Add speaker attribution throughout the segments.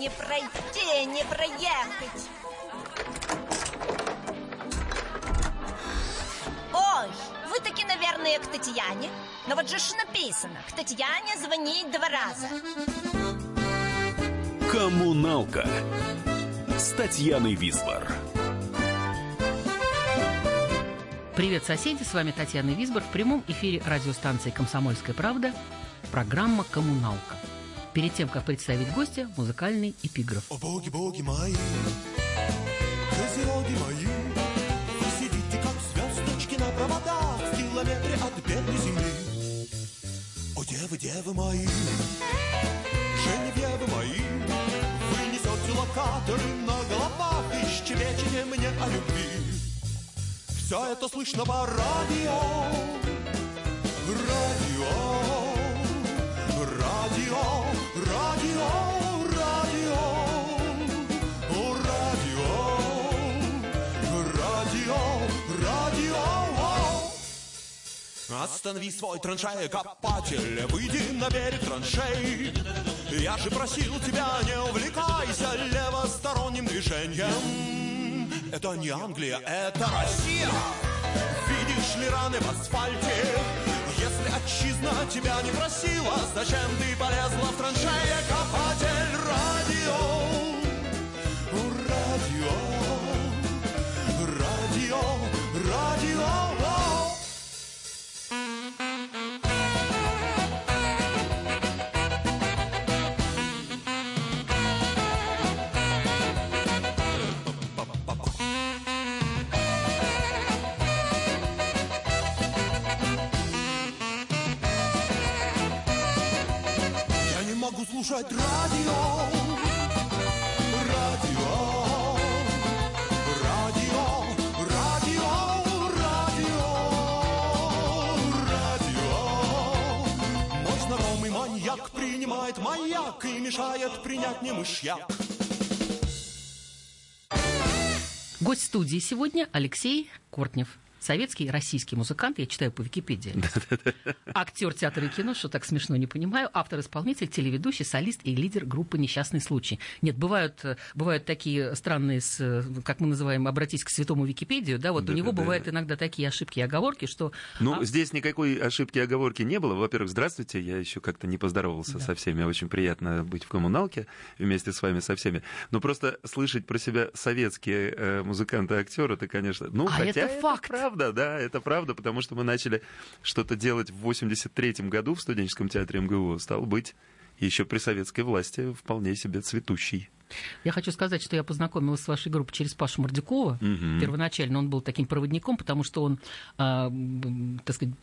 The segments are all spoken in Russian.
Speaker 1: не пройти, не проехать. Ой, вы таки, наверное, к Татьяне. Но вот же ж написано, к Татьяне звонить два раза.
Speaker 2: Коммуналка с Татьяной Висбор.
Speaker 3: Привет, соседи! С вами Татьяна Висбор в прямом эфире радиостанции «Комсомольская правда» программа «Коммуналка». Перед тем, как представить гостя, музыкальный эпиграф.
Speaker 4: О, боги, боги мои, козероги мои, вы сидите, как звездочки на проводах в километре от бедной земли. О, девы, девы мои, Женевьевы мои, вы локаторы на головах и щебечете мне о любви. Все это слышно по радио, радио, Останови свой траншея-копатель, выйди на берег траншей. Я же просил тебя, не увлекайся левосторонним движением. Это не Англия, это Россия. Видишь ли раны в асфальте? Отчизна тебя не просила, зачем ты полезла в траншея копатель? Радио, слушать радио. Радио. Радио. Радио. Радио. Радио. Мой знакомый маньяк принимает маяк и мешает принять не мышьяк.
Speaker 3: Гость студии сегодня Алексей Кортнев. Советский и российский музыкант, я читаю по Википедии. Актер театра и кино, что так смешно, не понимаю. Автор-исполнитель, телеведущий, солист и лидер группы «Несчастный случай». Нет, бывают, бывают такие странные, как мы называем, обратись к святому Википедию, да, вот у него
Speaker 5: Да-да-да.
Speaker 3: бывают иногда такие ошибки и оговорки, что...
Speaker 5: Ну,
Speaker 3: А-
Speaker 5: здесь никакой ошибки и оговорки не было. Во-первых, здравствуйте, я еще как-то не поздоровался
Speaker 3: Да.
Speaker 5: со всеми. Очень приятно быть в коммуналке вместе с вами, со всеми. Но просто слышать про себя советские э, музыканты и актеры, это, конечно... Ну,
Speaker 3: А
Speaker 5: хотя
Speaker 3: это факт.
Speaker 5: Правда, да, это правда, потому что мы начали что-то делать в 83-м году в студенческом театре МГУ. Стал быть еще при советской власти вполне себе цветущий.
Speaker 3: Я хочу сказать, что я познакомилась с вашей группой через Пашу Мордюкова.
Speaker 5: Мгм.
Speaker 3: Первоначально он был таким проводником, потому что он, м, так сказать,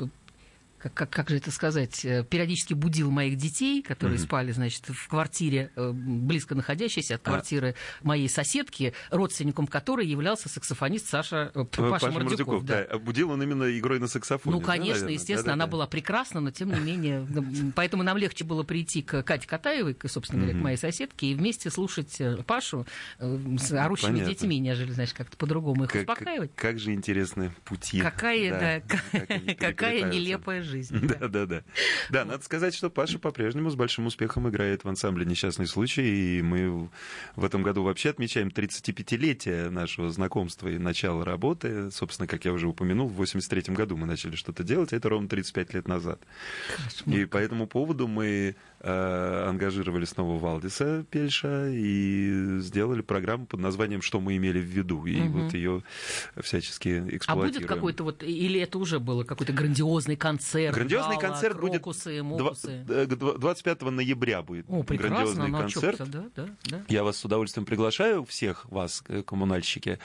Speaker 3: как, как, как же это сказать, э, периодически будил моих детей, которые спали, значит, в квартире, э, близко находящейся от
Speaker 5: А.
Speaker 3: квартиры моей соседки, родственником которой являлся саксофонист Саша, э, Паша,
Speaker 5: Паша
Speaker 3: Мордюков. да.
Speaker 5: да. Будил он именно игрой на саксофоне.
Speaker 3: Ну,
Speaker 5: да,
Speaker 3: конечно,
Speaker 5: наверное?
Speaker 3: естественно, она
Speaker 5: Да-да-да.
Speaker 3: была прекрасна, но тем не менее, поэтому нам легче было прийти к Кате Катаевой, к, собственно говоря, к моей соседке, и вместе слушать Пашу с орущими
Speaker 5: Понятно.
Speaker 3: детьми, нежели, знаешь, как-то по-другому их
Speaker 5: Как,
Speaker 3: успокаивать.
Speaker 5: как же интересны пути.
Speaker 3: Какая, да,
Speaker 5: как
Speaker 3: какая нелепая жизнь.
Speaker 5: Да, да, да. Да, надо сказать, что Паша по-прежнему с большим успехом играет в ансамбле «Несчастный случай», и мы в этом году вообще отмечаем 35-летие нашего знакомства и начала работы. Собственно, как я уже упомянул, в 83-м году мы начали что-то делать, а это ровно 35 лет назад. И по этому поводу мы э, ангажировали снова Валдиса Пельша и сделали программу под названием «Что мы имели в виду», и вот ее всячески
Speaker 3: А
Speaker 5: эксплуатируем.
Speaker 3: будет какой-то вот, или это уже было какой-то грандиозный концерт?
Speaker 5: Грандиозный
Speaker 3: гала,
Speaker 5: концерт будет
Speaker 3: крокусы, мокусы?
Speaker 5: э, дв- 25 ноября будет
Speaker 3: О,
Speaker 5: грандиозный
Speaker 3: ну а
Speaker 5: концерт.
Speaker 3: да, да, да.
Speaker 5: Я вас с удовольствием приглашаю, всех вас, э, коммунальщики,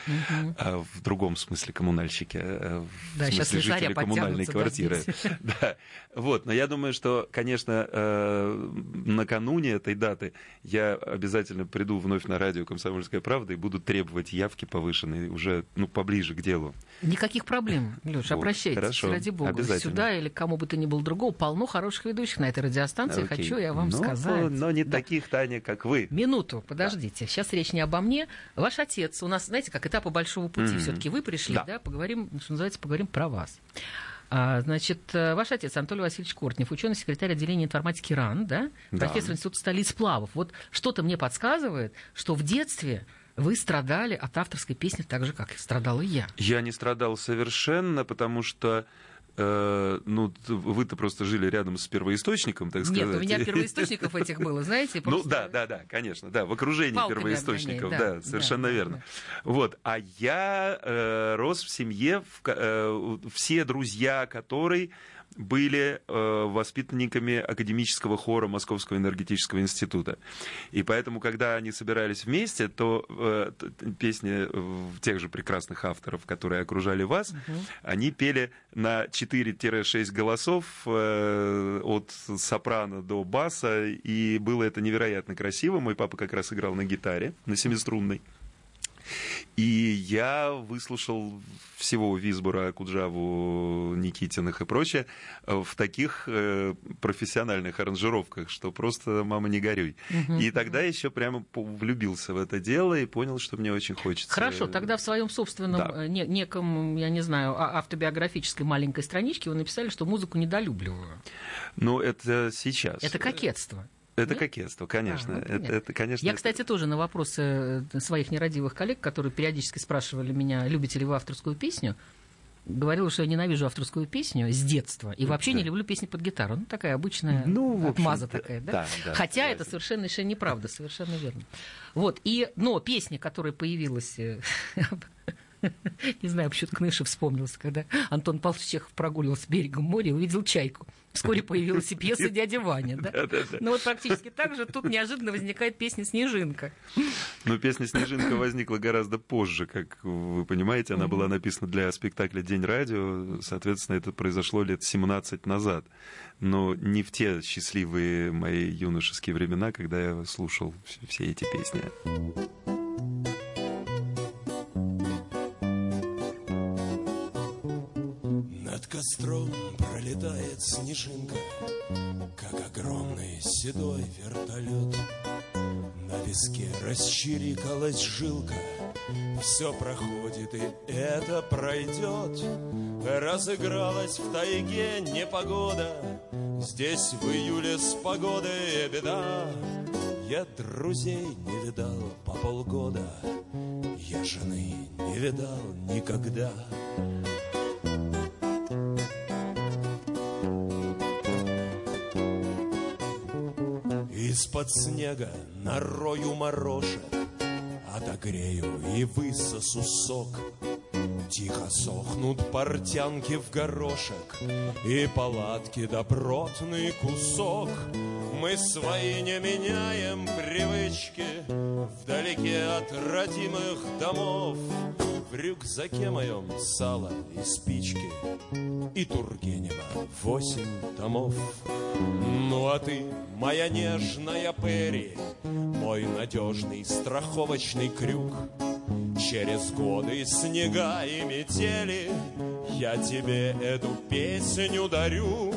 Speaker 5: э, в другом смысле коммунальщики, э, в
Speaker 3: Да,
Speaker 5: смысле жители коммунальной квартиры. Да. Вот, но я думаю, что, конечно, э, накануне этой даты я обязательно приду вновь на радио «Комсомольская правда» и буду требовать явки повышенной уже ну, поближе к делу.
Speaker 3: Никаких проблем, Леш,
Speaker 5: Вот,
Speaker 3: обращайтесь,
Speaker 5: хорошо,
Speaker 3: ради бога. Сюда или к кому бы то ни было другого, полно хороших ведущих на этой радиостанции,
Speaker 5: Окей.
Speaker 3: хочу я вам
Speaker 5: Но-
Speaker 3: сказать.
Speaker 5: Но не
Speaker 3: Да.
Speaker 5: таких, Таня, как вы.
Speaker 3: Минуту, подождите. Сейчас речь не обо мне. Ваш отец, у нас, знаете, как этапы большого пути.
Speaker 5: Мгм.
Speaker 3: Все-таки вы пришли,
Speaker 5: Да.
Speaker 3: да. поговорим, что называется, поговорим про вас. А, значит, э, ваш отец Анатолий Васильевич Кортнев, ученый-секретарь отделения информатики РАН, да?
Speaker 5: Да.
Speaker 3: профессор Института столиц сплавов. Вот что-то мне подсказывает, что в детстве вы страдали от авторской песни так же, как и страдал и я.
Speaker 5: Я не страдал совершенно, потому что ну, т- вы-то просто жили рядом с первоисточником, так сказать.
Speaker 3: Нет, у меня первоисточников этих было, знаете,
Speaker 5: Ну
Speaker 3: просто-
Speaker 5: да, да, да, конечно, да, в окружении
Speaker 3: Палками
Speaker 5: первоисточников, да,
Speaker 3: да,
Speaker 5: совершенно
Speaker 3: да,
Speaker 5: верно.
Speaker 3: да.
Speaker 5: Вот, а я э, рос в семье, в э, все друзья которой были э, воспитанниками академического хора Московского энергетического института. И поэтому, когда они собирались вместе, то э, песни тех же прекрасных авторов, которые окружали вас, они пели на 4-6 голосов э, от сопрано до баса, и было это невероятно красиво. Мой папа как раз играл на гитаре, на семиструнной. И я выслушал всего Визбора, Куджаву, Никитиных и прочее в таких э, профессиональных аранжировках, что просто мама не горюй. И тогда еще прямо влюбился в это дело и понял, что мне очень хочется.
Speaker 3: Хорошо, тогда в своем собственном
Speaker 5: Да.
Speaker 3: э, не- неком, я не знаю, а- автобиографической маленькой страничке вы написали, что музыку недолюбливаю.
Speaker 5: Ну, это сейчас.
Speaker 3: Это кокетство.
Speaker 5: Это
Speaker 3: Нет?
Speaker 5: кокетство, конечно.
Speaker 3: А, ну,
Speaker 5: это, это, конечно.
Speaker 3: Я, кстати, тоже на вопросы э, своих нерадивых коллег, которые периодически спрашивали меня, любите ли вы авторскую песню, говорила, что я ненавижу авторскую песню с детства и вообще не
Speaker 5: Да.
Speaker 3: люблю песни под гитару. Ну, такая обычная
Speaker 5: Ну,
Speaker 3: отмаза такая, да?
Speaker 5: да, да,
Speaker 3: Хотя это совершенно еще неправда, совершенно верно. Вот, и, но песня, которая появилась... э, Не знаю, почему-то Кнышев вспомнился, когда Антон Павлович Чехов прогуливался берегом моря и увидел чайку. Вскоре появилась и пьеса «Дядя Ваня». Да? Ну вот практически так же тут неожиданно возникает песня «Снежинка».
Speaker 5: Но песня «Снежинка» возникла гораздо позже, как вы понимаете. Она была написана для спектакля «День радио». Соответственно, это произошло лет 17 назад. Но не в те счастливые мои юношеские времена, когда я слушал вс- все эти песни.
Speaker 6: Над костром пролетает снежинка, Как огромный седой вертолет. На виске расчирикалась жилка, Все проходит и это пройдет. Разыгралась в тайге непогода, Здесь в июле с погодой беда. Я друзей не видал по полгода, Я жены не видал никогда. Из-под снега нарою морожек Отогрею и высосу сок. Тихо сохнут портянки в горошек И палатки добротный кусок. Мы свои не меняем привычки Вдалеке от родимых домов В рюкзаке моем сало и спички И Тургенева восемь томов ну а ты, моя нежная Перри, мой надежный страховочный крюк. Через годы снега и метели я тебе эту песню дарю.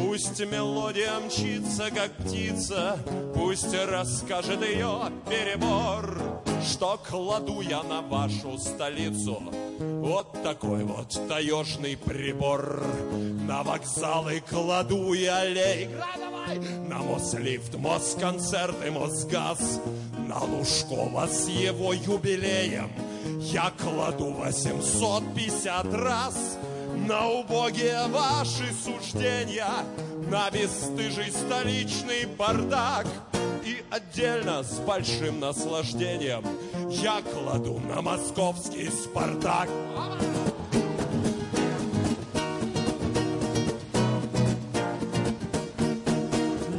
Speaker 6: Пусть мелодия мчится, как птица, Пусть расскажет ее перебор, Что кладу я на вашу столицу? Вот такой вот таежный прибор. На вокзалы кладу я давай! На Мослифт, Москонцерт и Мосгаз, На Лужкова с его юбилеем. Я кладу 850 раз на убогие ваши суждения, на бесстыжий столичный бардак. И отдельно с большим наслаждением я кладу на московский Спартак.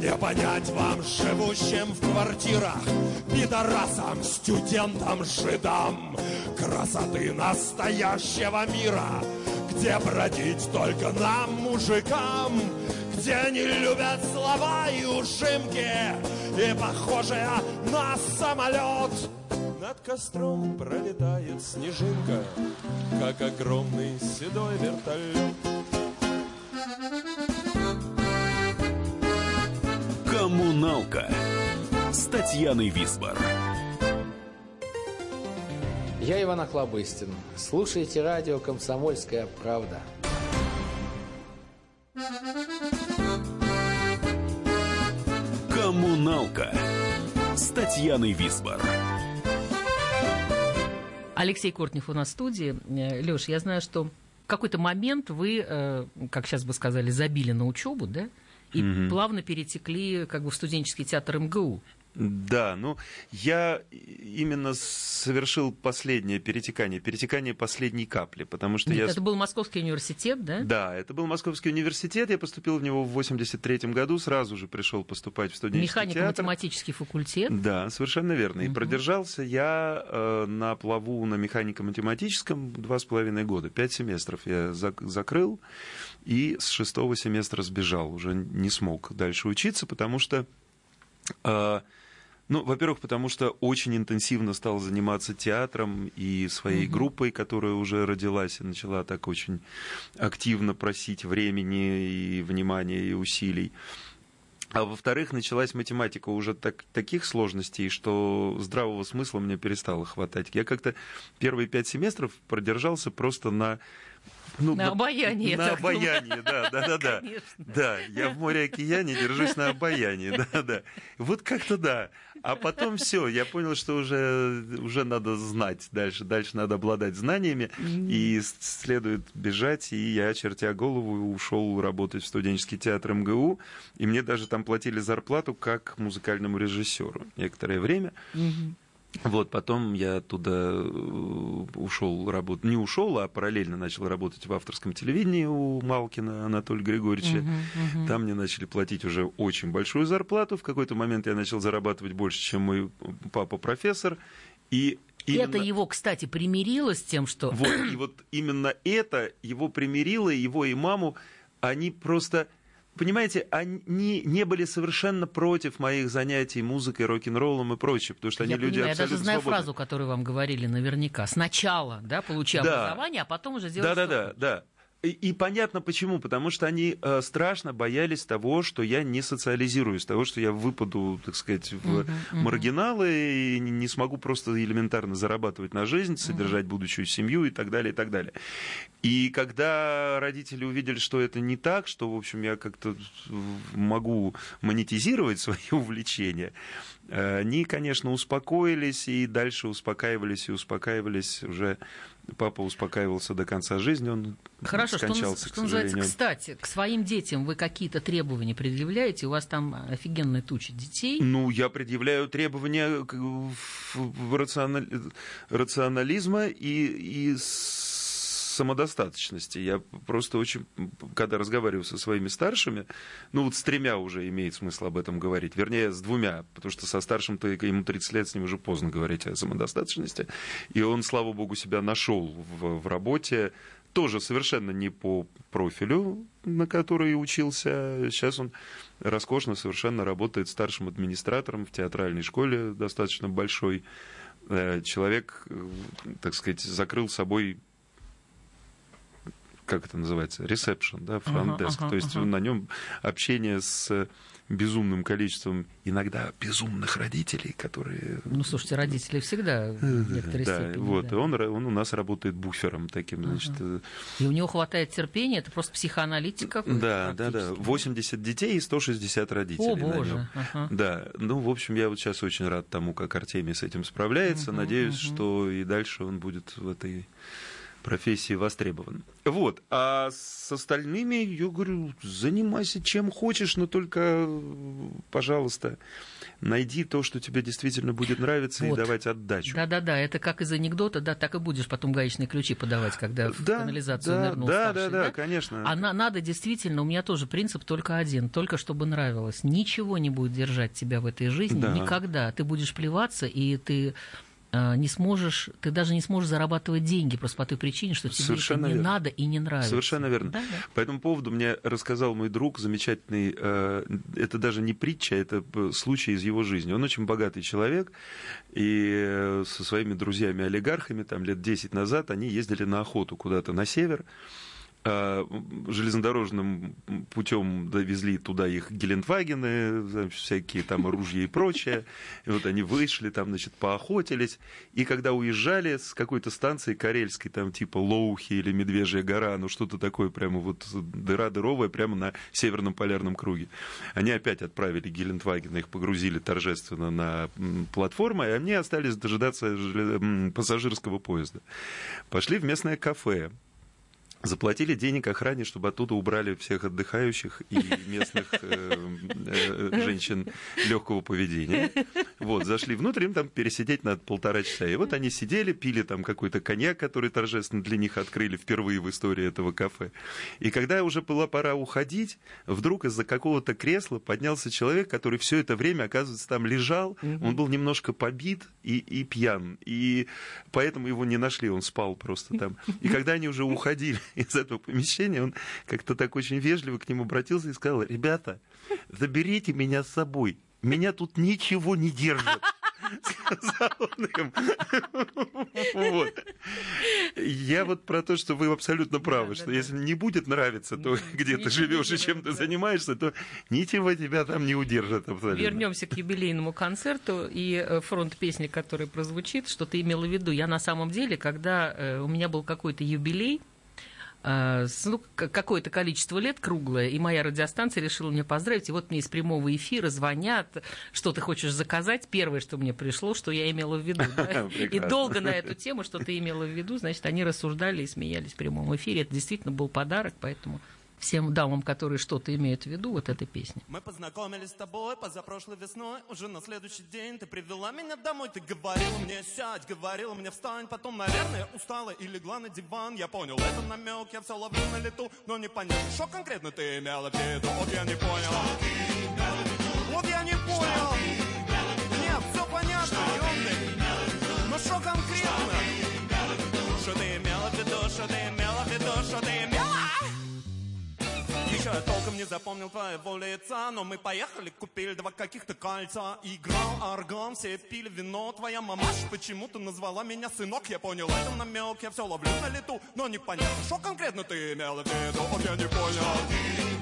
Speaker 6: Не понять вам, живущим в квартирах, пидорасам, студентам, жидам, красоты настоящего мира, где бродить только нам, мужикам, где не любят слова и ужимки, и похожие на самолет. Над костром пролетает снежинка, как огромный седой вертолет.
Speaker 2: Коммуналка с Татьяной Висбор.
Speaker 7: Я Иван Охлобыстин. Слушайте радио «Комсомольская правда».
Speaker 2: Коммуналка с Татьяной Висбор.
Speaker 3: Алексей Кортнев у нас в студии. Э, Леш, я знаю, что в какой-то момент вы, э, как сейчас бы сказали, забили на учебу, да? И плавно перетекли как бы в студенческий театр МГУ.
Speaker 5: Да, ну я именно совершил последнее перетекание, перетекание последней капли, потому что
Speaker 3: Нет,
Speaker 5: я...
Speaker 3: это был Московский университет, да?
Speaker 5: Да, это был Московский университет, я поступил в него в 83 году, сразу же пришел поступать в студенческий театр.
Speaker 3: Механико-математический факультет.
Speaker 5: Да, совершенно верно. И
Speaker 3: Мгм.
Speaker 5: продержался я э, на плаву на механико-математическом два с половиной года. Пять семестров я зак- закрыл и с шестого семестра сбежал. Уже не смог дальше учиться, потому что... э, ну, во-первых, потому что очень интенсивно стал заниматься театром и своей
Speaker 3: Мгм.
Speaker 5: группой, которая уже родилась и начала так очень активно просить времени и внимания и усилий. А во-вторых, началась математика уже так, таких сложностей, что здравого смысла мне перестало хватать. Я как-то первые пять семестров продержался просто на... ну,
Speaker 3: На обаянии,
Speaker 5: На
Speaker 3: думаю.
Speaker 5: обаянии, да, да, да, да.
Speaker 3: Конечно.
Speaker 5: Да, я в море-океане держусь на обаянии, да, да. Вот как-то да. А потом все, я понял, что уже, уже надо знать дальше, дальше надо обладать знаниями, и следует бежать, и я, чертя голову, ушел работать в студенческий театр МГУ, и мне даже там платили зарплату как музыкальному режиссеру некоторое время. Вот, потом я оттуда ушел работать, не ушел, а параллельно начал работать в авторском телевидении у Малкина Анатолия Григорьевича.
Speaker 3: Мгм, мгм.
Speaker 5: Там мне начали платить уже очень большую зарплату. В какой-то момент я начал зарабатывать больше, чем мой папа профессор. И именно...
Speaker 3: Это его, кстати, примирило с тем, что...
Speaker 5: Вот, и вот именно это его примирило, его и маму, они просто... Понимаете, они не были совершенно против моих занятий музыкой, рок-н-роллом и прочее, потому что они
Speaker 3: я
Speaker 5: люди
Speaker 3: понимаю, я даже
Speaker 5: абсолютно
Speaker 3: знаю
Speaker 5: свободные.
Speaker 3: фразу, которую вам говорили наверняка. Сначала, да, получи
Speaker 5: Да.
Speaker 3: образование, а потом уже делай
Speaker 5: Да, да, И, и понятно почему, потому что они э, страшно боялись того, что я не социализируюсь, того, что я выпаду, так сказать, в
Speaker 3: Мгм, мгм.
Speaker 5: маргиналы и не- смогу просто элементарно зарабатывать на жизнь, содержать будущую семью и так далее, и так далее. И когда родители увидели, что это не так, что, в общем, я как-то могу монетизировать свои увлечения, они, конечно, успокоились и дальше успокаивались и успокаивались уже. Папа успокаивался до конца жизни, он
Speaker 3: Хорошо, что,
Speaker 5: скончался,
Speaker 3: что
Speaker 5: к
Speaker 3: называется,
Speaker 5: сожалению.
Speaker 3: кстати, к своим детям вы какие-то требования предъявляете? У вас там офигенная туча детей.
Speaker 5: Ну, я предъявляю требования в- рационали- рационализма и, и самодостаточности. Я просто очень, когда разговариваю со своими старшими, ну вот с тремя уже имеет смысл об этом говорить, вернее, с двумя, потому что со старшим-то ему 30 лет, с ним уже поздно говорить о самодостаточности, и он, слава богу, себя нашел в, в работе, тоже совершенно не по профилю, на который учился. Сейчас он роскошно совершенно работает старшим администратором в театральной школе, достаточно большой. Э, Человек, э, так сказать, закрыл собой как это называется, ресепшн, да, фронт-деск.
Speaker 3: ага,
Speaker 5: То есть
Speaker 3: ага.
Speaker 5: на нем общение с безумным количеством иногда безумных родителей, которые
Speaker 3: Ну, слушайте, родители всегда в некоторой
Speaker 5: да,
Speaker 3: степени.
Speaker 5: вот,
Speaker 3: да.
Speaker 5: и он, он у нас работает буфером таким, значит, э,
Speaker 3: И у него хватает терпения, это просто психоаналитик какой-то.
Speaker 5: да, да, да,
Speaker 3: практически.
Speaker 5: 80 детей и 160 родителей.
Speaker 3: О, боже. ага.
Speaker 5: Да, ну, в общем, я вот сейчас очень рад тому, как Артемий с этим справляется.
Speaker 3: Мгм,
Speaker 5: Надеюсь,
Speaker 3: мгм.
Speaker 5: что и дальше он будет в этой профессии востребован. Вот. А с остальными, я говорю, занимайся чем хочешь, но только, пожалуйста, найди то, что тебе действительно будет нравиться,
Speaker 3: Вот.
Speaker 5: и давать отдачу.
Speaker 3: Да-да-да, это как из анекдота, да, так и будешь потом гаечные ключи подавать, когда в
Speaker 5: да,
Speaker 3: канализацию
Speaker 5: да,
Speaker 3: нырнул
Speaker 5: да,
Speaker 3: старший,
Speaker 5: да, да, конечно.
Speaker 3: А на- надо действительно, у меня тоже принцип только один, только чтобы нравилось. Ничего не будет держать тебя в этой жизни
Speaker 5: Да.
Speaker 3: никогда. Ты будешь плеваться, и ты а, не сможешь, ты даже не сможешь зарабатывать деньги просто по той причине, что тебе
Speaker 5: Совершенно
Speaker 3: это не
Speaker 5: верно.
Speaker 3: надо и не нравится.
Speaker 5: Совершенно верно.
Speaker 3: Да, да.
Speaker 5: По этому поводу мне рассказал мой друг замечательный, э, это даже не притча, это э, случай из его жизни. Он очень богатый человек, и э, со своими друзьями-олигархами, там лет 10 назад, они ездили на охоту куда-то на север, железнодорожным путем довезли туда их Гелендвагены, значит, всякие там оружия и прочее. И вот они вышли, там, значит, поохотились. И когда уезжали с какой-то станции карельской, там типа Лоухи или Медвежья гора, ну что-то такое прямо вот дыра дыровая прямо на Северном полярном круге. Они опять отправили Гелендвагены, их погрузили торжественно на платформу, и они остались дожидаться пассажирского поезда. Пошли в местное кафе, Заплатили денег охране, чтобы оттуда убрали всех отдыхающих и местных э, э, женщин легкого поведения. Вот, зашли внутрь, им там пересидеть надо полтора часа. И вот они сидели, пили там какой-то коньяк, который торжественно для них открыли впервые в истории этого кафе. И когда уже была пора уходить, вдруг из-за какого-то кресла поднялся человек, который все это время, оказывается, там лежал. Он был немножко побит и, и пьян. И поэтому его не нашли, он спал просто там. И когда они уже уходили, из этого помещения, он как-то так очень вежливо к ним обратился и сказал, ребята, заберите меня с собой, меня тут ничего не держит. Вот. Я вот про то, что вы абсолютно правы, что если не будет нравиться то, где ты живешь и чем ты занимаешься, то ничего тебя там не удержит абсолютно.
Speaker 3: Вернемся к юбилейному концерту и э, фронт песни, который прозвучит, что ты имела в виду. Я на самом деле, когда э, у меня был какой-то юбилей, ну, какое-то количество лет круглое, и моя радиостанция решила меня поздравить. И вот мне из прямого эфира звонят, что ты хочешь заказать. Первое, что мне пришло, что я имела в виду. Да? И долго на эту тему, что ты имела в виду, значит, они рассуждали и смеялись в прямом эфире. Это действительно был подарок, поэтому всем дамам, которые что-то имеют в виду, вот эта песня.
Speaker 4: Мы познакомились с тобой позапрошлой весной, уже на следующий день ты привела меня домой, ты говорила мне сядь, говорила мне встань, потом, наверное, устала и легла на диван, я понял, это намек, я все ловлю на лету, но не понятно, что конкретно ты имела в виду, вот я не понял. Вот я не понял. Не запомнил твоего лица Но мы поехали, купили два каких-то кольца. Играл орган, все пили вино. Твоя мамаша почему-то назвала меня сынок Я понял, это намек, я все ловлю на лету Но непонятно, что конкретно ты имела в виду. Вот я не понял.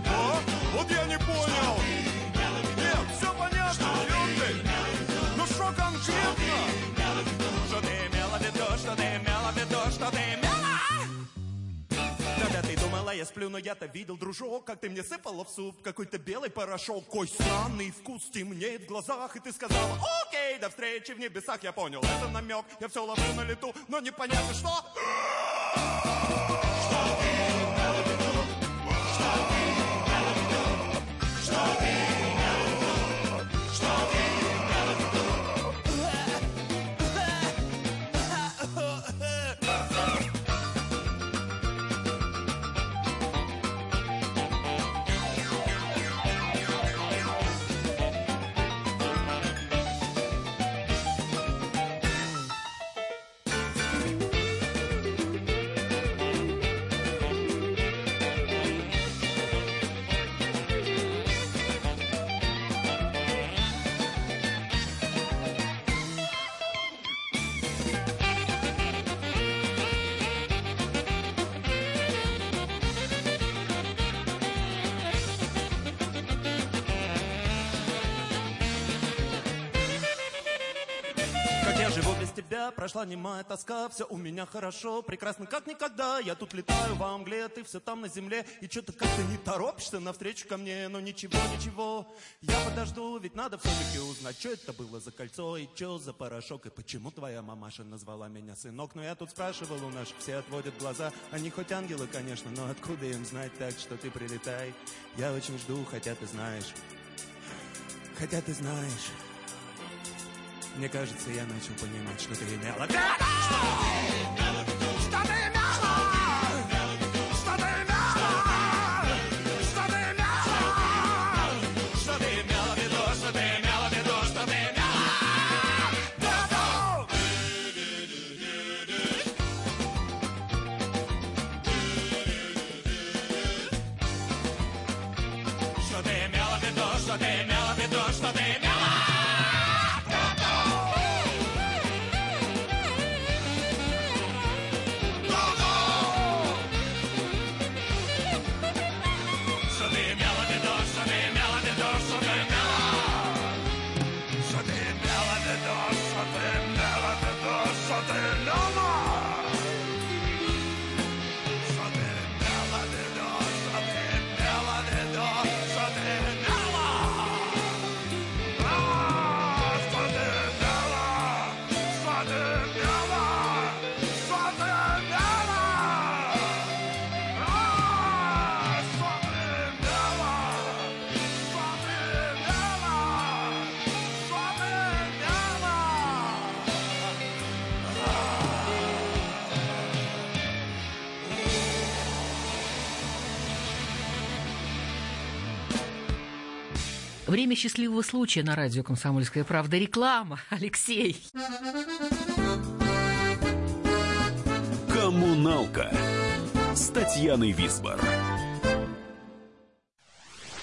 Speaker 4: О, вот я не понял. Нет, все понятно, ты. Ну что конкретно? Я сплю, но я-то видел, дружок, как ты мне сыпала в суп какой-то белый порошок. Кой странный вкус темнеет в глазах, и ты сказала, окей, до встречи в небесах. Я понял, это намек, я все ловлю на лету, но непонятно что. Тебя, прошла немая тоска, все у меня хорошо, прекрасно как никогда. Я тут летаю во мгле, ты все там на земле, и что-то как-то не торопишься навстречу ко мне, но ничего, ничего, я подожду, ведь надо все-таки узнать, что это было за кольцо, и что за порошок, и почему твоя мамаша назвала меня сынок. Но я тут спрашивал у наших, все отводят глаза, они хоть ангелы, конечно, но откуда им знать так, что ты прилетай? Я очень жду, хотя ты знаешь, хотя ты знаешь. Мне кажется, я начал понимать, что ты имела. Да, да! Что
Speaker 3: Время счастливого случая на радио «Комсомольская правда». Реклама. Алексей.
Speaker 2: Коммуналка с Татьяной Висбор.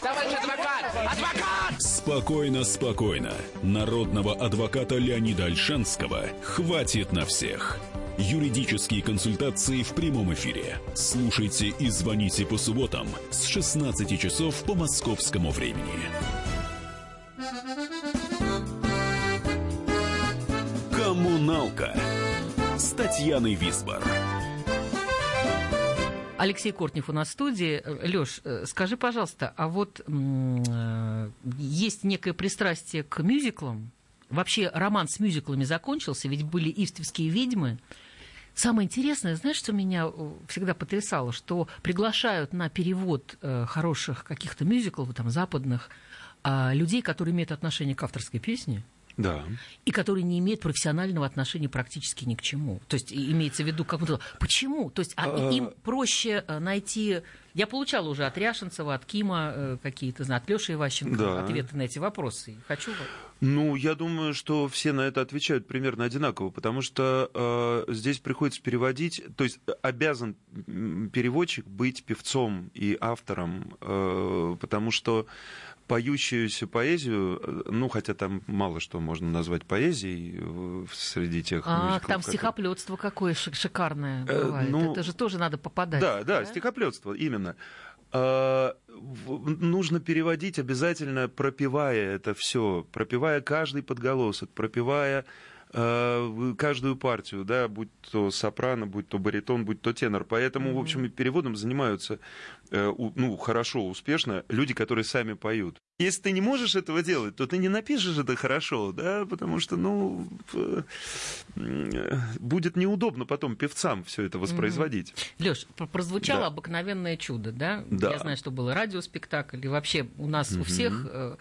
Speaker 7: Товарищ адвокат! Адвокат!
Speaker 2: Спокойно, спокойно. Народного адвоката Леонида Альшанского хватит на всех. Юридические консультации в прямом эфире. Слушайте и звоните по субботам с 16 часов по московскому времени. Коммуналка с Татьяной Висбор.
Speaker 3: Алексей Кортнев у нас в студии. Лёш, э, скажи, пожалуйста, а вот э, есть некое пристрастие к мюзиклам? Вообще роман с мюзиклами закончился, ведь были «Ивстевские ведьмы». Самое интересное, знаешь, что меня э, всегда потрясало, что приглашают на перевод хороших каких-то мюзиклов, там, западных, а, людей, которые имеют отношение к авторской песне,
Speaker 5: Да.
Speaker 3: и которые не имеют профессионального отношения практически ни к чему. То есть имеется в виду как будто... Почему? То есть а,
Speaker 5: А-
Speaker 3: им проще э, найти... Я получала уже от Ряшенцева, от Кима э, какие-то, от Леши Иващенко
Speaker 5: Да.
Speaker 3: ответы на эти вопросы. Хочу...
Speaker 5: Ну, я думаю, что все на это отвечают примерно одинаково, потому что э, здесь приходится переводить, то есть обязан переводчик быть певцом и автором, э, потому что поющуюся поэзию, э, ну, хотя там мало что можно назвать поэзией э, среди тех
Speaker 3: А,
Speaker 5: мюзиклов,
Speaker 3: там стихоплетство какое шик- шикарное
Speaker 5: Э,
Speaker 3: бывает.
Speaker 5: ну,
Speaker 3: Это же тоже надо попадать.
Speaker 5: Да, да, стихоплетство, именно. А, нужно переводить обязательно, пропевая это все, пропевая каждый подголосок, пропевая э, каждую партию, да, будь то сопрано, будь то баритон, будь то тенор. Поэтому, в общем, и переводом занимаются э, ну, хорошо, успешно люди, которые сами поют. Если ты не можешь этого делать, то ты не напишешь это хорошо, да, потому что, ну, э, э, будет неудобно потом певцам все это воспроизводить.
Speaker 3: Леш, прозвучало
Speaker 5: Да.
Speaker 3: обыкновенное чудо, да?
Speaker 5: Да.
Speaker 3: Я знаю, что было радиоспектакль, и вообще у нас у всех э,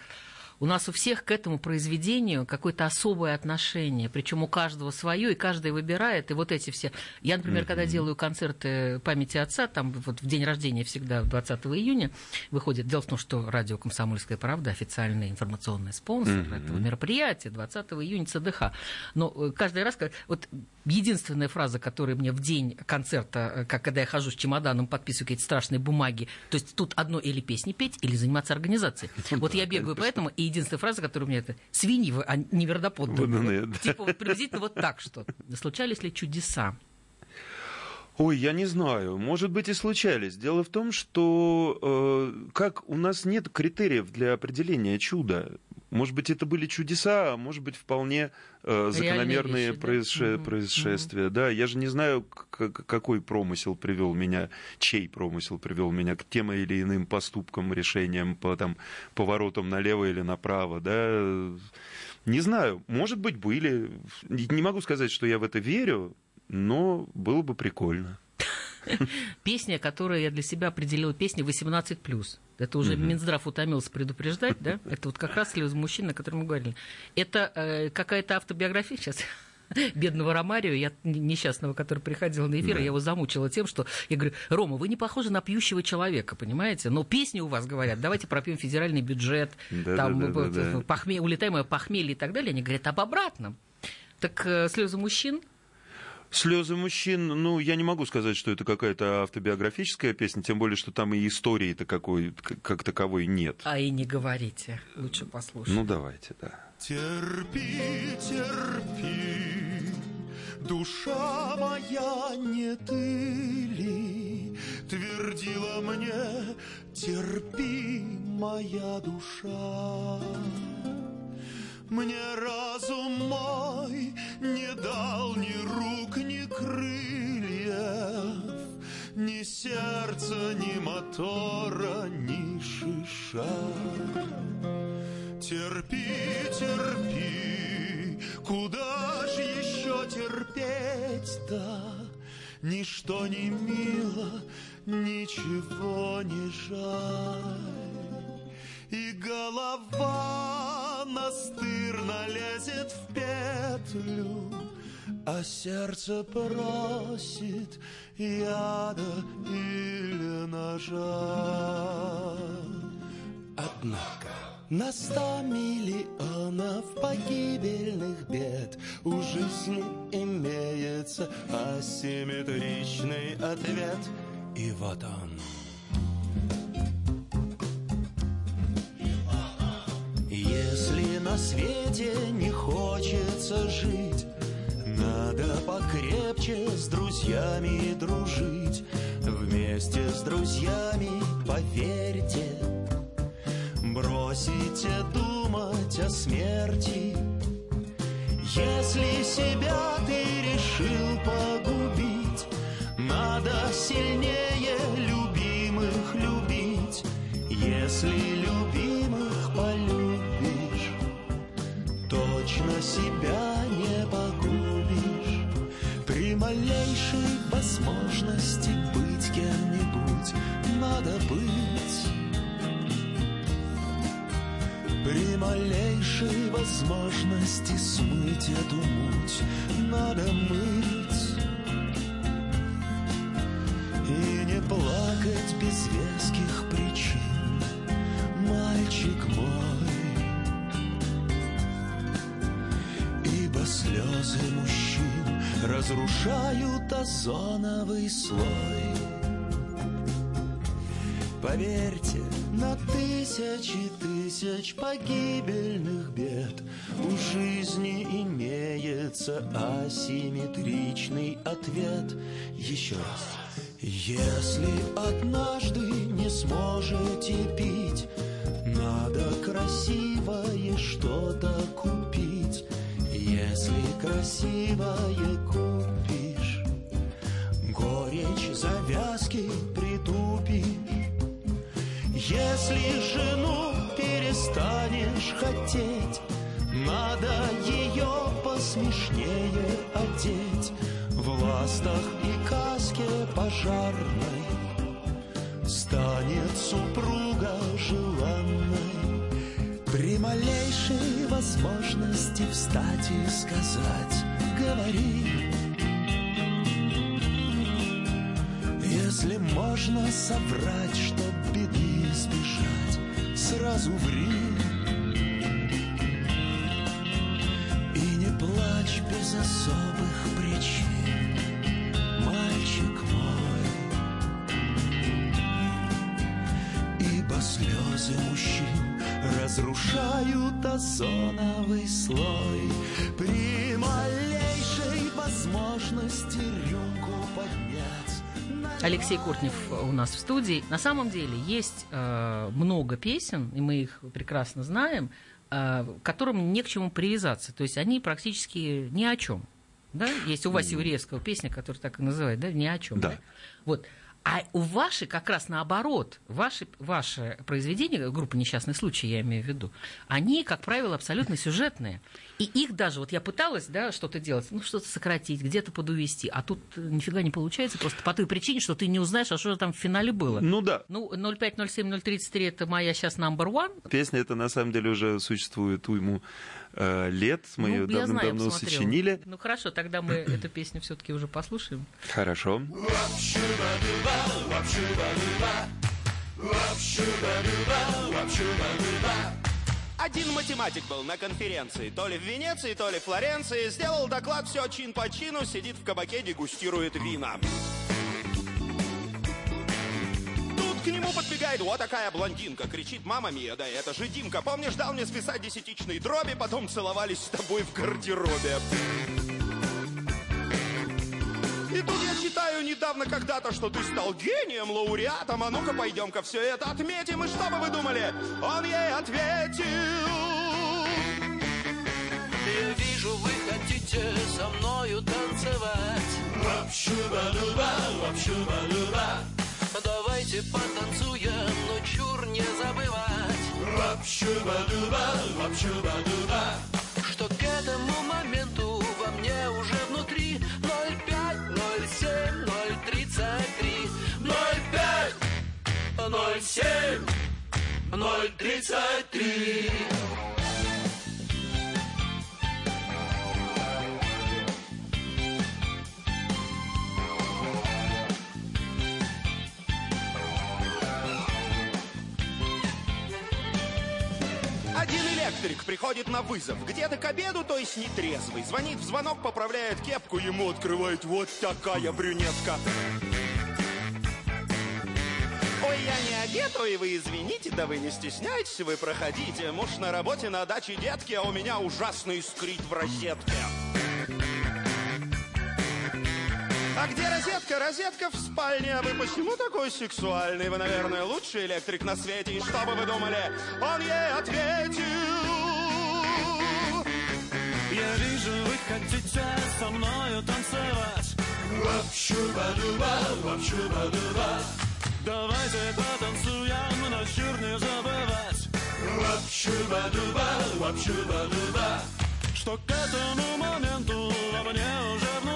Speaker 3: у нас у всех к этому произведению какое-то особое отношение, причем у каждого свое, и каждый выбирает, и вот эти все. Я, например, когда делаю концерты памяти отца, там вот в день рождения всегда 20 июня выходит. Дело в том, что радио «Комсомольская правда» официальный информационный спонсор этого мероприятия 20 июня ЦДХ. Но э, каждый раз, вот единственная фраза, которая мне в день концерта, э, как когда я хожу с чемоданом, подписываю какие-то страшные бумаги, то есть тут одно или песни петь, или заниматься организацией. Вот я бегаю поэтому, и единственная фраза, которая у меня это «свиньи вы, а не вердоподданные».
Speaker 5: Подданные,
Speaker 3: Вот
Speaker 5: да.
Speaker 3: Типа вот приблизительно вот так что. Случались ли чудеса?
Speaker 5: Ой, я не знаю. Может быть и случались. Дело в том, что э, как у нас нет критериев для определения чуда. Может быть, это были чудеса, а может быть, вполне э, закономерные
Speaker 3: вещи, да?
Speaker 5: происше-
Speaker 3: Мгм,
Speaker 5: происшествия. Да, я же не знаю, какой промысел привел меня, чей промысел привел меня к тем или иным поступкам, решениям, по там, поворотам налево или направо. Да. Не знаю. Может быть, были. Не могу сказать, что я в это верю, но было бы прикольно.
Speaker 3: Песня, которую я для себя определила, песня 18+. Это уже Минздрав утомился предупреждать, да? Это вот как раз слезы мужчин, о котором мы говорили. Это э, какая-то автобиография сейчас бедного Ромарио, я несчастного, который приходил на эфир,
Speaker 5: Да.
Speaker 3: я его замучила тем, что я говорю, Рома, вы не похожи на пьющего человека, понимаете? Но песни у вас говорят, давайте пропьем федеральный бюджет,
Speaker 5: Да,
Speaker 3: там
Speaker 5: да, да,
Speaker 3: вот,
Speaker 5: да, да.
Speaker 3: похме- улетаемое похмелье и так далее. Они говорят об обратном. Так э, слезы мужчин
Speaker 5: Слезы мужчин, ну, я не могу сказать, что это какая-то автобиографическая песня, тем более, что там и истории-то какой, как таковой нет.
Speaker 3: А и не говорите. Лучше послушать.
Speaker 5: Ну, давайте, да.
Speaker 8: Терпи, терпи, душа моя, не ты ли Твердила мне, терпи, моя душа Мне разум мой не дал ни рук, ни крыльев Ни сердца, ни мотора, ни шиша Терпи, терпи, куда ж еще терпеть-то? Ничто не мило, ничего не жаль. И голова настырно лезет в петлю, а сердце просит яда или ножа. Однако на сто миллионов погибельных бед У жизни имеется асимметричный ответ И вот он на свете не хочется жить. Надо покрепче с друзьями дружить. Вместе с друзьями, поверьте Бросите думать о смерти. Если себя ты решил погубить Надо сильнее любимых любить. Если любимых полюбишь Точно себя не погубишь. При малейшей возможности быть кем-нибудь Надо быть. При малейшей возможности смыть эту муть Надо мыть. И не плакать без веских причин. Мальчик мой слезы мужчин Разрушают озоновый слой. Поверьте, на тысячи тысяч погибельных бед У жизни имеется асимметричный ответ. Еще раз. Если однажды не сможете пить Надо красивое что-то купить Если красивое купишь Горечь завязки притупишь. Если жену перестанешь хотеть, надо ее посмешнее одеть. В ластах и каске пожарной Станет супруга желанной При малейшей возможности встать и сказать Говори, Если можно соврать, чтоб беды избежать, сразу ври. И не плачь без особых причин, мальчик мой. Ибо слезы мужчин разрушают озоновый слой. При малейшей возможности рюмку поднять.
Speaker 3: Алексей Кортнев у нас в студии. На самом деле есть э, много песен, и мы их прекрасно знаем, э, которым не к чему привязаться. То есть они практически ни о чем. Да? Есть у Васи Уревского песня, которая так и называют, да, ни о чем.
Speaker 5: Да.
Speaker 3: Вот. А у ваши как раз наоборот, ваши, ваши произведения, группа «Несчастный случай», я имею в виду, они, как правило, абсолютно сюжетные. И их даже, вот я пыталась да, что-то делать, ну, что-то сократить, где-то подувести, а тут нифига не получается, просто по той причине, что ты не узнаешь, а что же там в финале было.
Speaker 5: Ну да.
Speaker 3: Ну, 05, 07, 033 – это моя сейчас number one.
Speaker 5: Песня эта на самом деле уже существует уйму лет. Мы
Speaker 3: ну,
Speaker 5: ее давным-давно сочинили.
Speaker 3: Ну, хорошо, тогда мы эту песню все таки уже послушаем.
Speaker 5: Хорошо.
Speaker 4: Один математик был на конференции, то ли в Венеции, то ли в Флоренции, сделал доклад, все чин по чину, сидит в кабаке, дегустирует вина. К нему подбегает. Вот такая блондинка, кричит, мама Мия, да это же Димка, помнишь, дал мне списать десятичные дроби, потом целовались с тобой в гардеробе. И тут я читаю недавно когда-то, что ты стал гением, лауреатом, а ну-ка пойдем-ка все это отметим, и что бы вы думали? Он ей ответил.
Speaker 9: Я вижу, вы хотите со мною танцевать Давайте потанцуем, но чур не забывать. Что к этому моменту во мне уже внутри. 05, 07, 033 05, 07, 033
Speaker 4: электрик приходит на вызов. Где-то к обеду, то есть нетрезвый. Звонит в звонок, поправляет кепку, ему открывает вот такая брюнетка. Ой, я не одет, ой, вы извините, да вы не стесняйтесь, вы проходите. Муж на работе на даче детки, а у меня ужасно искрит в розетке. А где розетка? Розетка в спальне. А вы почему такой сексуальный? Вы, наверное, лучший электрик на свете. И что бы вы думали? Он ей ответил.
Speaker 9: Я вижу, вы хотите со мною танцевать. Давайте потанцуем, но чур не забывать, что к этому моменту во мне уже внутри 05,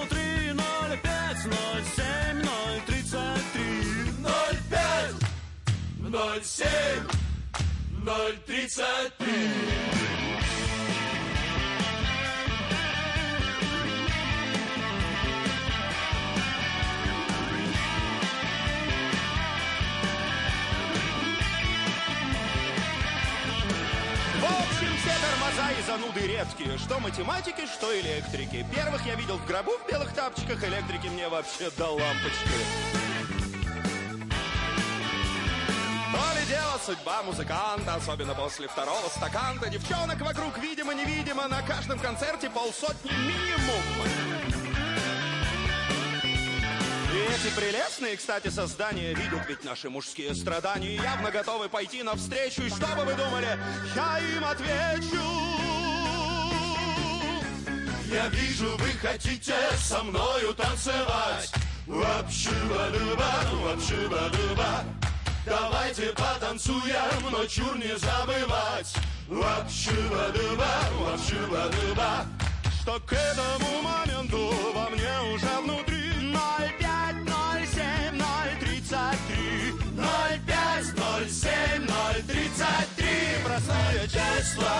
Speaker 9: 0,7,
Speaker 4: 0,5, 0,7, 0,33. Тормоза и зануды редкие. Что математики, что электрики. Первых я видел в гробу в белых тапочках, электрики мне вообще до лампочки. То ли дело судьба музыканта, особенно после второго стакана. Девчонок вокруг, видимо-невидимо, на каждом концерте полсотни минимум. Эти прелестные, кстати, создания видят ведь наши мужские страдания явно готовы пойти навстречу. И что бы вы думали, я им отвечу.
Speaker 8: Я вижу, вы хотите со мною танцевать. Вапшу-ба-дуба, вапшу-ба-дуба. Давайте потанцуем, но чур не забывать. Вапшу-ба-дуба, вапшу-ба-дуба.
Speaker 4: Что к этому моменту во мне уже внутри 05, 07, 033.
Speaker 8: 05, 07, 033.
Speaker 4: Простое число.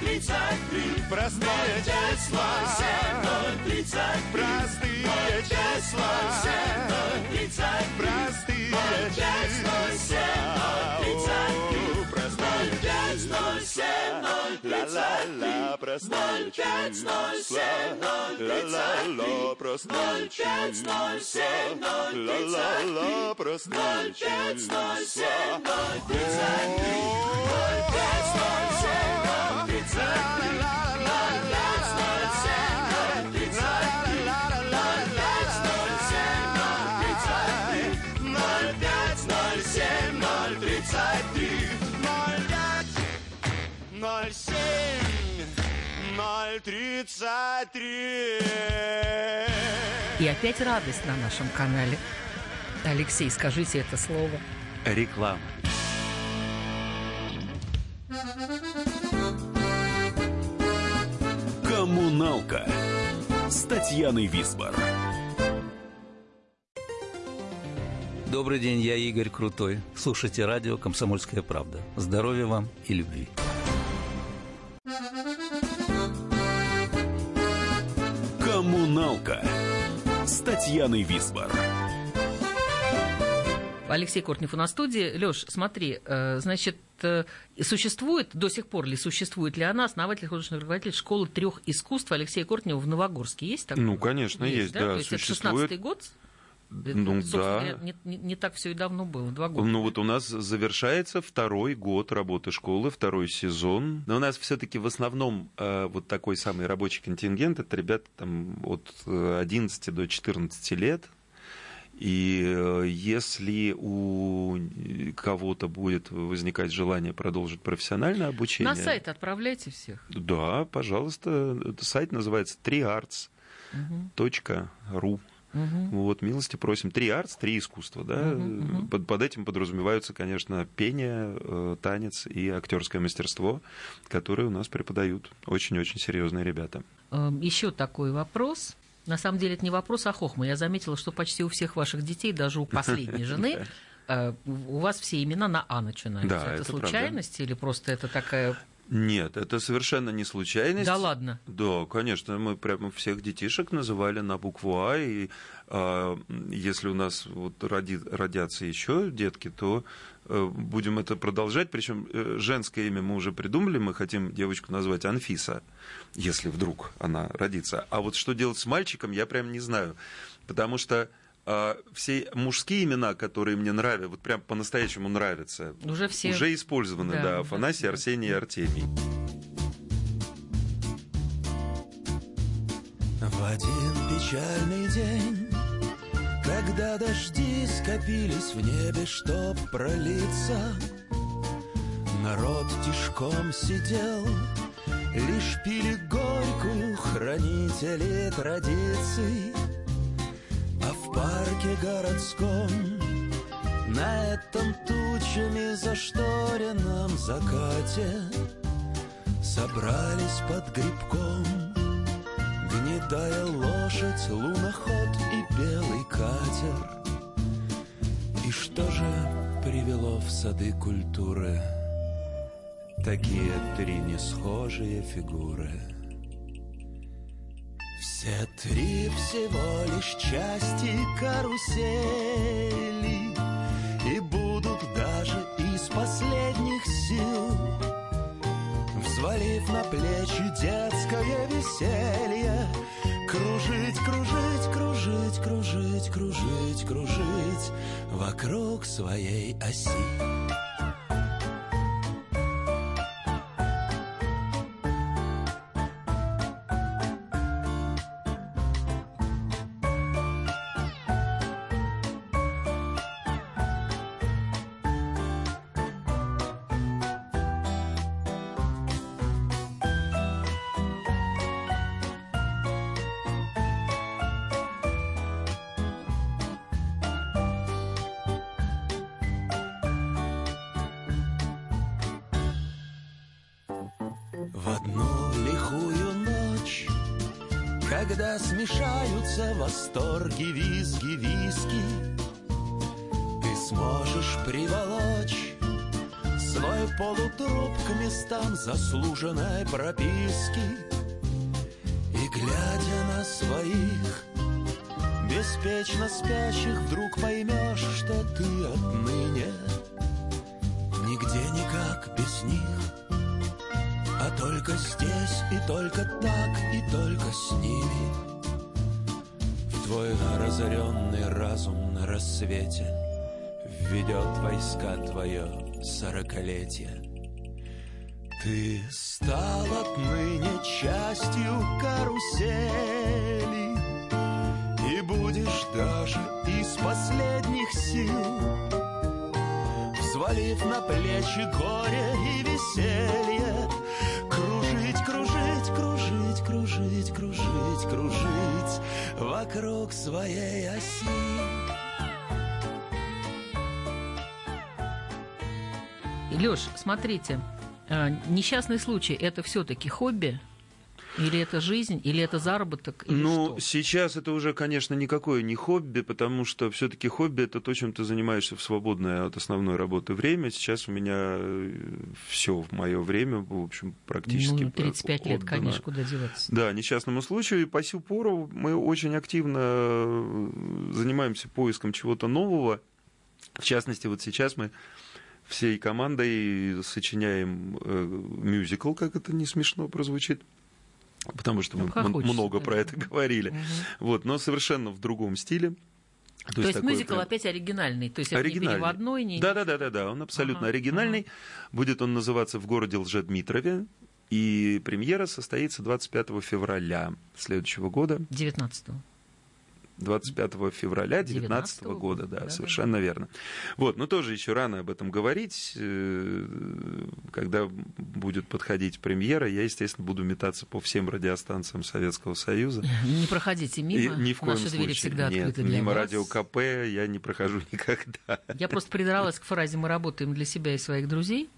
Speaker 8: 033.
Speaker 4: Простое число.
Speaker 8: 033.
Speaker 4: Простые числа.
Speaker 8: 033.
Speaker 4: Простые числа. О, Простые числа. Ла-ла-ла, числа. Ла-ла-ла, числа. Ла-ла-ла, простые числа. 033.
Speaker 3: И опять радость на нашем канале. Алексей, скажите это слово.
Speaker 5: Реклама.
Speaker 2: Коммуналка с Татьяной Висбор.
Speaker 10: Добрый день, я Игорь Крутой. Слушайте радио «Комсомольская правда». Здоровья вам и любви.
Speaker 2: Татьяной Висбор.
Speaker 3: Алексей Кортнев у нас в студии. Леш, смотри, э, значит, э, существует, до сих пор ли существует ли она, основатель, художественный руководитель школы трех искусств Алексея Кортнева в Новогорске? Есть такое?
Speaker 5: Ну, конечно, есть, да,
Speaker 3: То есть это
Speaker 5: существует.
Speaker 3: 16-й год?
Speaker 5: Ну,
Speaker 3: Собственно
Speaker 5: да.
Speaker 3: говоря, Не, не- не так все и давно было, два года.
Speaker 5: Ну вот у нас завершается второй год работы школы, второй сезон. Но у нас все-таки в основном э, вот такой самый рабочий контингент это ребята там от э, 11 до 14 лет. И э, если у кого-то будет возникать желание продолжить профессиональное обучение,
Speaker 3: На сайт отправляйте всех.
Speaker 5: да, пожалуйста, сайт называется triarts.ru. Вот, милости просим. Три артс, три искусства, да. Под, под этим подразумеваются, конечно, пение, э, танец и актерское мастерство, которые у нас преподают очень-очень серьезные ребята.
Speaker 3: Еще Эм, такой вопрос. На самом деле это не вопрос, а хохма. Я заметила, что почти у всех ваших детей, даже у последней жены, э, у вас все имена на А начинаются.
Speaker 5: Да,
Speaker 3: это
Speaker 5: это
Speaker 3: случайность или просто это такая
Speaker 5: Нет, это совершенно не случайность.
Speaker 3: Да ладно?
Speaker 5: Да, конечно. Мы прямо всех детишек называли на букву А. И э, если у нас вот роди, родятся еще детки, то э, будем это продолжать. Причем э, женское имя мы уже придумали. Мы хотим девочку назвать Анфиса, если вдруг она родится. А вот что делать с мальчиком, я прям не знаю. Потому что а, все мужские имена, которые мне нравятся, вот прям по-настоящему нравятся,
Speaker 3: уже, все...
Speaker 5: уже использованы, да, да Афанасий, да. Арсений и Артемий.
Speaker 6: В один печальный день, когда дожди скопились в небе, чтоб пролиться, народ тишком сидел, лишь пили горькую хранители традиций — в парке городском. На этом тучами зашторенном закате Собрались под грибком Гнедая лошадь, луноход и белый катер. И что же привело в сады культуры? Такие три несхожие фигуры — все три всего лишь части карусели И будут даже из последних сил. Взвалив на плечи детское веселье Кружить, кружить, кружить, кружить, кружить, кружить Вокруг своей оси заслуженной прописки. И глядя на своих Беспечно спящих Вдруг поймешь, что ты отныне Нигде никак без них. А только здесь и только так И только с ними. Твой разоренный разум на рассвете Введет войска твое сорокалетие Ты стал отныне частью карусели И будешь даже из последних сил Взвалив на плечи горе и веселье Кружить, кружить, кружить, кружить, кружить, кружить вокруг своей оси.
Speaker 3: Леш, смотрите, а, несчастный случай это все-таки хобби? Или это жизнь, или это заработок? Или
Speaker 5: ну,
Speaker 3: что?
Speaker 5: сейчас это уже, конечно, никакое не хобби, потому что все-таки хобби это то, чем ты занимаешься в свободное от основной работы время. Сейчас у меня э, все в мое время, в общем, практически.
Speaker 3: Ну, 35
Speaker 5: отдано.
Speaker 3: лет, конечно, куда деваться.
Speaker 5: Да, несчастному случаю. И по сю пору мы очень активно э, занимаемся поиском чего-то нового. В частности, вот сейчас мы всей командой сочиняем э, мюзикл, как это не смешно прозвучит потому что ну, мы хочется, много да. про это говорили. Угу. Вот, но совершенно в другом стиле.
Speaker 3: То, то есть, есть мюзикл прям... опять оригинальный, то есть оригинальный. не переводной, не...
Speaker 5: Да, да, да, да, да, он абсолютно ага, оригинальный. Ага. Будет он называться в городе Лжедмитрове. И премьера состоится 25 февраля следующего года.
Speaker 3: 19 -го.
Speaker 5: 25 февраля 2019 года, да, да, совершенно да. верно. Вот, но тоже еще рано об этом говорить. Э, когда будет подходить премьера, я, естественно, буду метаться по всем радиостанциям Советского Союза.
Speaker 3: Не проходите мимо.
Speaker 5: И, ни в коем
Speaker 3: Наши
Speaker 5: случае.
Speaker 3: двери всегда
Speaker 5: Нет,
Speaker 3: открыты для
Speaker 5: мимо
Speaker 3: вас.
Speaker 5: радио КП я не прохожу никогда.
Speaker 3: Я просто придралась к фразе «мы работаем для себя и своих друзей».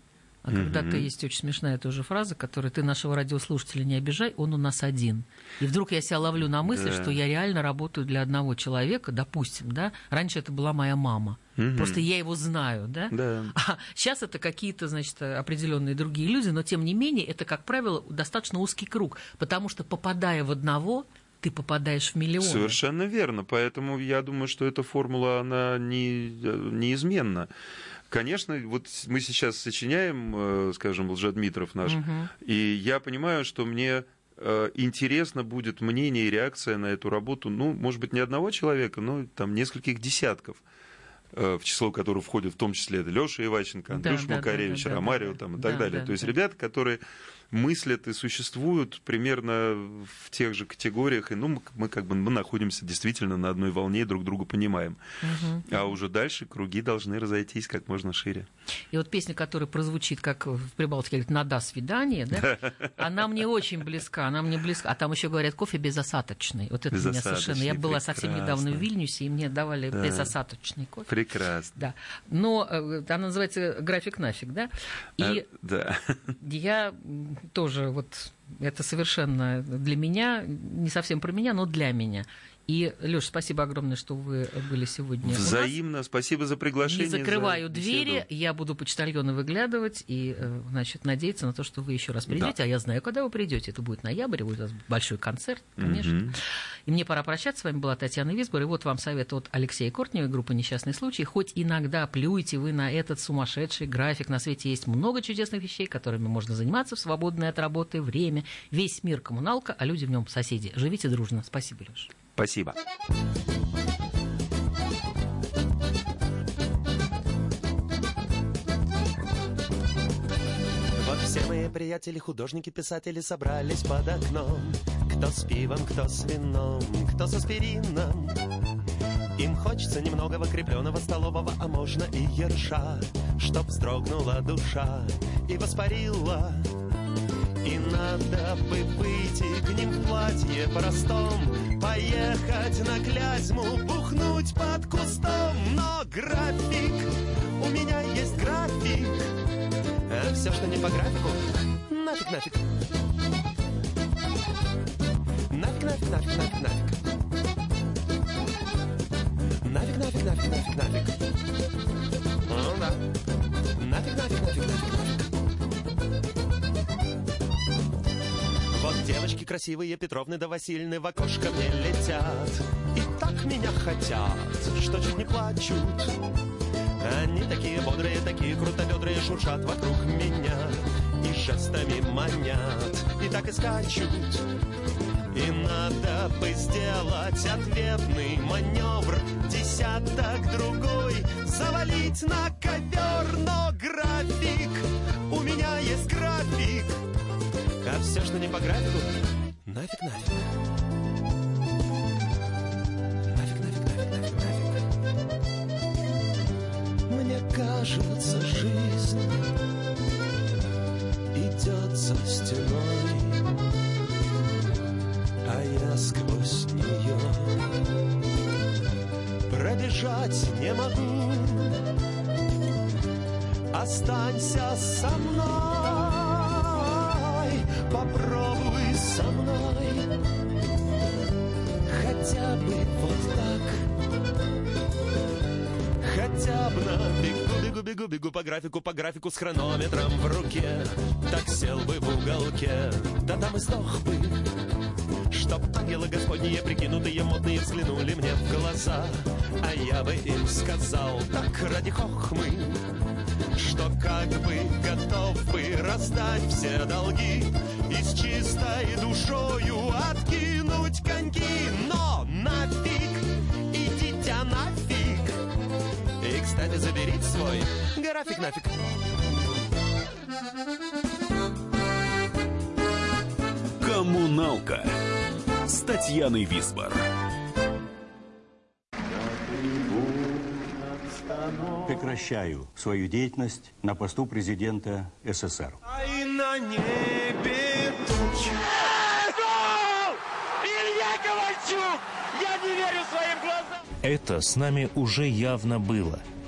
Speaker 3: А когда-то есть очень смешная тоже фраза, которая «ты нашего радиослушателя не обижай, он у нас один». И вдруг я себя ловлю на мысли,
Speaker 5: Да.
Speaker 3: что я реально работаю для одного человека, допустим, да? Раньше это была моя мама.
Speaker 5: Мгм.
Speaker 3: Просто я его знаю, да?
Speaker 5: Да.
Speaker 3: А сейчас это какие-то, значит, определенные другие люди, но тем не менее это, как правило, достаточно узкий круг, потому что попадая в одного, ты попадаешь в миллион.
Speaker 5: Совершенно верно. Поэтому я думаю, что эта формула, она не, неизменна. Конечно, вот мы сейчас сочиняем, э, скажем, Лжедмитров наш,
Speaker 3: Мгм.
Speaker 5: и я понимаю, что мне э, интересно будет мнение и реакция на эту работу, ну, может быть, не одного человека, но там нескольких десятков э, в число которых входит в том числе это Леша Иваченко, Андрюш
Speaker 3: да,
Speaker 5: Макаревич,
Speaker 3: да, да,
Speaker 5: Ромарио
Speaker 3: да,
Speaker 5: там, и
Speaker 3: да,
Speaker 5: так далее.
Speaker 3: да,
Speaker 5: То есть
Speaker 3: да.
Speaker 5: ребята, которые мыслят и существуют примерно в тех же категориях, и ну, мы, мы как бы мы находимся действительно на одной волне и друг друга понимаем.
Speaker 3: Мгм.
Speaker 5: А уже дальше круги должны разойтись как можно шире.
Speaker 3: И вот песня, которая прозвучит, как в Прибалтике говорят, «на до свидание», да? она мне очень близка, она мне близка. А там еще говорят, кофе безосадочный. Вот это меня совершенно... Я была совсем недавно в
Speaker 5: прекрасно.
Speaker 3: Вильнюсе, и мне давали
Speaker 5: Да.
Speaker 3: безосадочный кофе.
Speaker 5: Прекрасно.
Speaker 3: Да. Но э, она называется «График нафиг», да? И
Speaker 5: А, да.
Speaker 3: я тоже вот это совершенно для меня, не совсем про меня, но для меня. И, Леш, спасибо огромное, что вы были сегодня.
Speaker 5: Взаимно. Спасибо за приглашение.
Speaker 3: Не закрываю
Speaker 5: за
Speaker 3: двери,
Speaker 5: беседу.
Speaker 3: я буду почтальона выглядывать и, э, значит, надеяться на то, что вы еще раз придете.
Speaker 5: Да.
Speaker 3: А я знаю, когда вы придете. Это будет ноябрь, будет у вас большой концерт, конечно.
Speaker 5: Мгм.
Speaker 3: И мне пора прощаться. С вами была Татьяна Висбор. И вот вам совет от Алексея Кортнева, группы «Несчастный случай». Хоть иногда плюйте вы на этот сумасшедший график. На свете есть много чудесных вещей, которыми можно заниматься в свободное от работы время. Весь мир коммуналка, а люди в нем соседи. Живите дружно. Спасибо, Леш.
Speaker 5: Спасибо.
Speaker 6: Вот все мои приятели, художники, писатели собрались под окном. Кто с пивом, кто с вином, кто с аспирином. Им хочется немного крепленного столового, а можно и ерша, чтоб вздрогнула душа и воспарила. И надо бы выйти к ним в платье простом, Поехать на Клязьму, бухнуть под кустом. Но график, у меня есть график, а все, что не по графику, нафиг, нафиг. Нафиг, нафиг, нафиг, нафиг, нафиг. Нафиг, нафиг, нафиг, нафиг, нафиг. Ну да. Нафиг, нафиг, нафиг, нафиг, девочки красивые, Петровны да Васильны в окошко мне летят. И так меня хотят, что чуть не плачут. Они такие бодрые, такие крутобедрые, шуршат вокруг меня и жестами манят, и так и скачут. И надо бы сделать ответный маневр, десяток другой, завалить на ковер, но график, у меня есть график, все, что не по графику, нафиг, нафиг. Нафиг, нафиг, нафиг, нафиг, нафиг. Мне кажется, жизнь идет за стеной, а я сквозь нее пробежать не могу. Останься со мной, бегу, бегу, бегу, бегу по графику, по графику с хронометром в руке. Так сел бы в уголке, да там и сдох бы. Чтоб ангелы господние, прикинутые модные, взглянули мне в глаза. А я бы им сказал, так ради хохмы, что как бы готов бы раздать все долги и с чистой душою откинуть коньки. Но нафиг, идите нафиг. Кстати, заберите свой график нафиг.
Speaker 2: «Коммуналка» с Татьяной Висбор.
Speaker 11: Прекращаю свою деятельность на посту президента СССР.
Speaker 6: А и на небе тучи.
Speaker 7: Илья Ковальчук! Я не верю своим глазам!
Speaker 12: Это с нами уже явно было.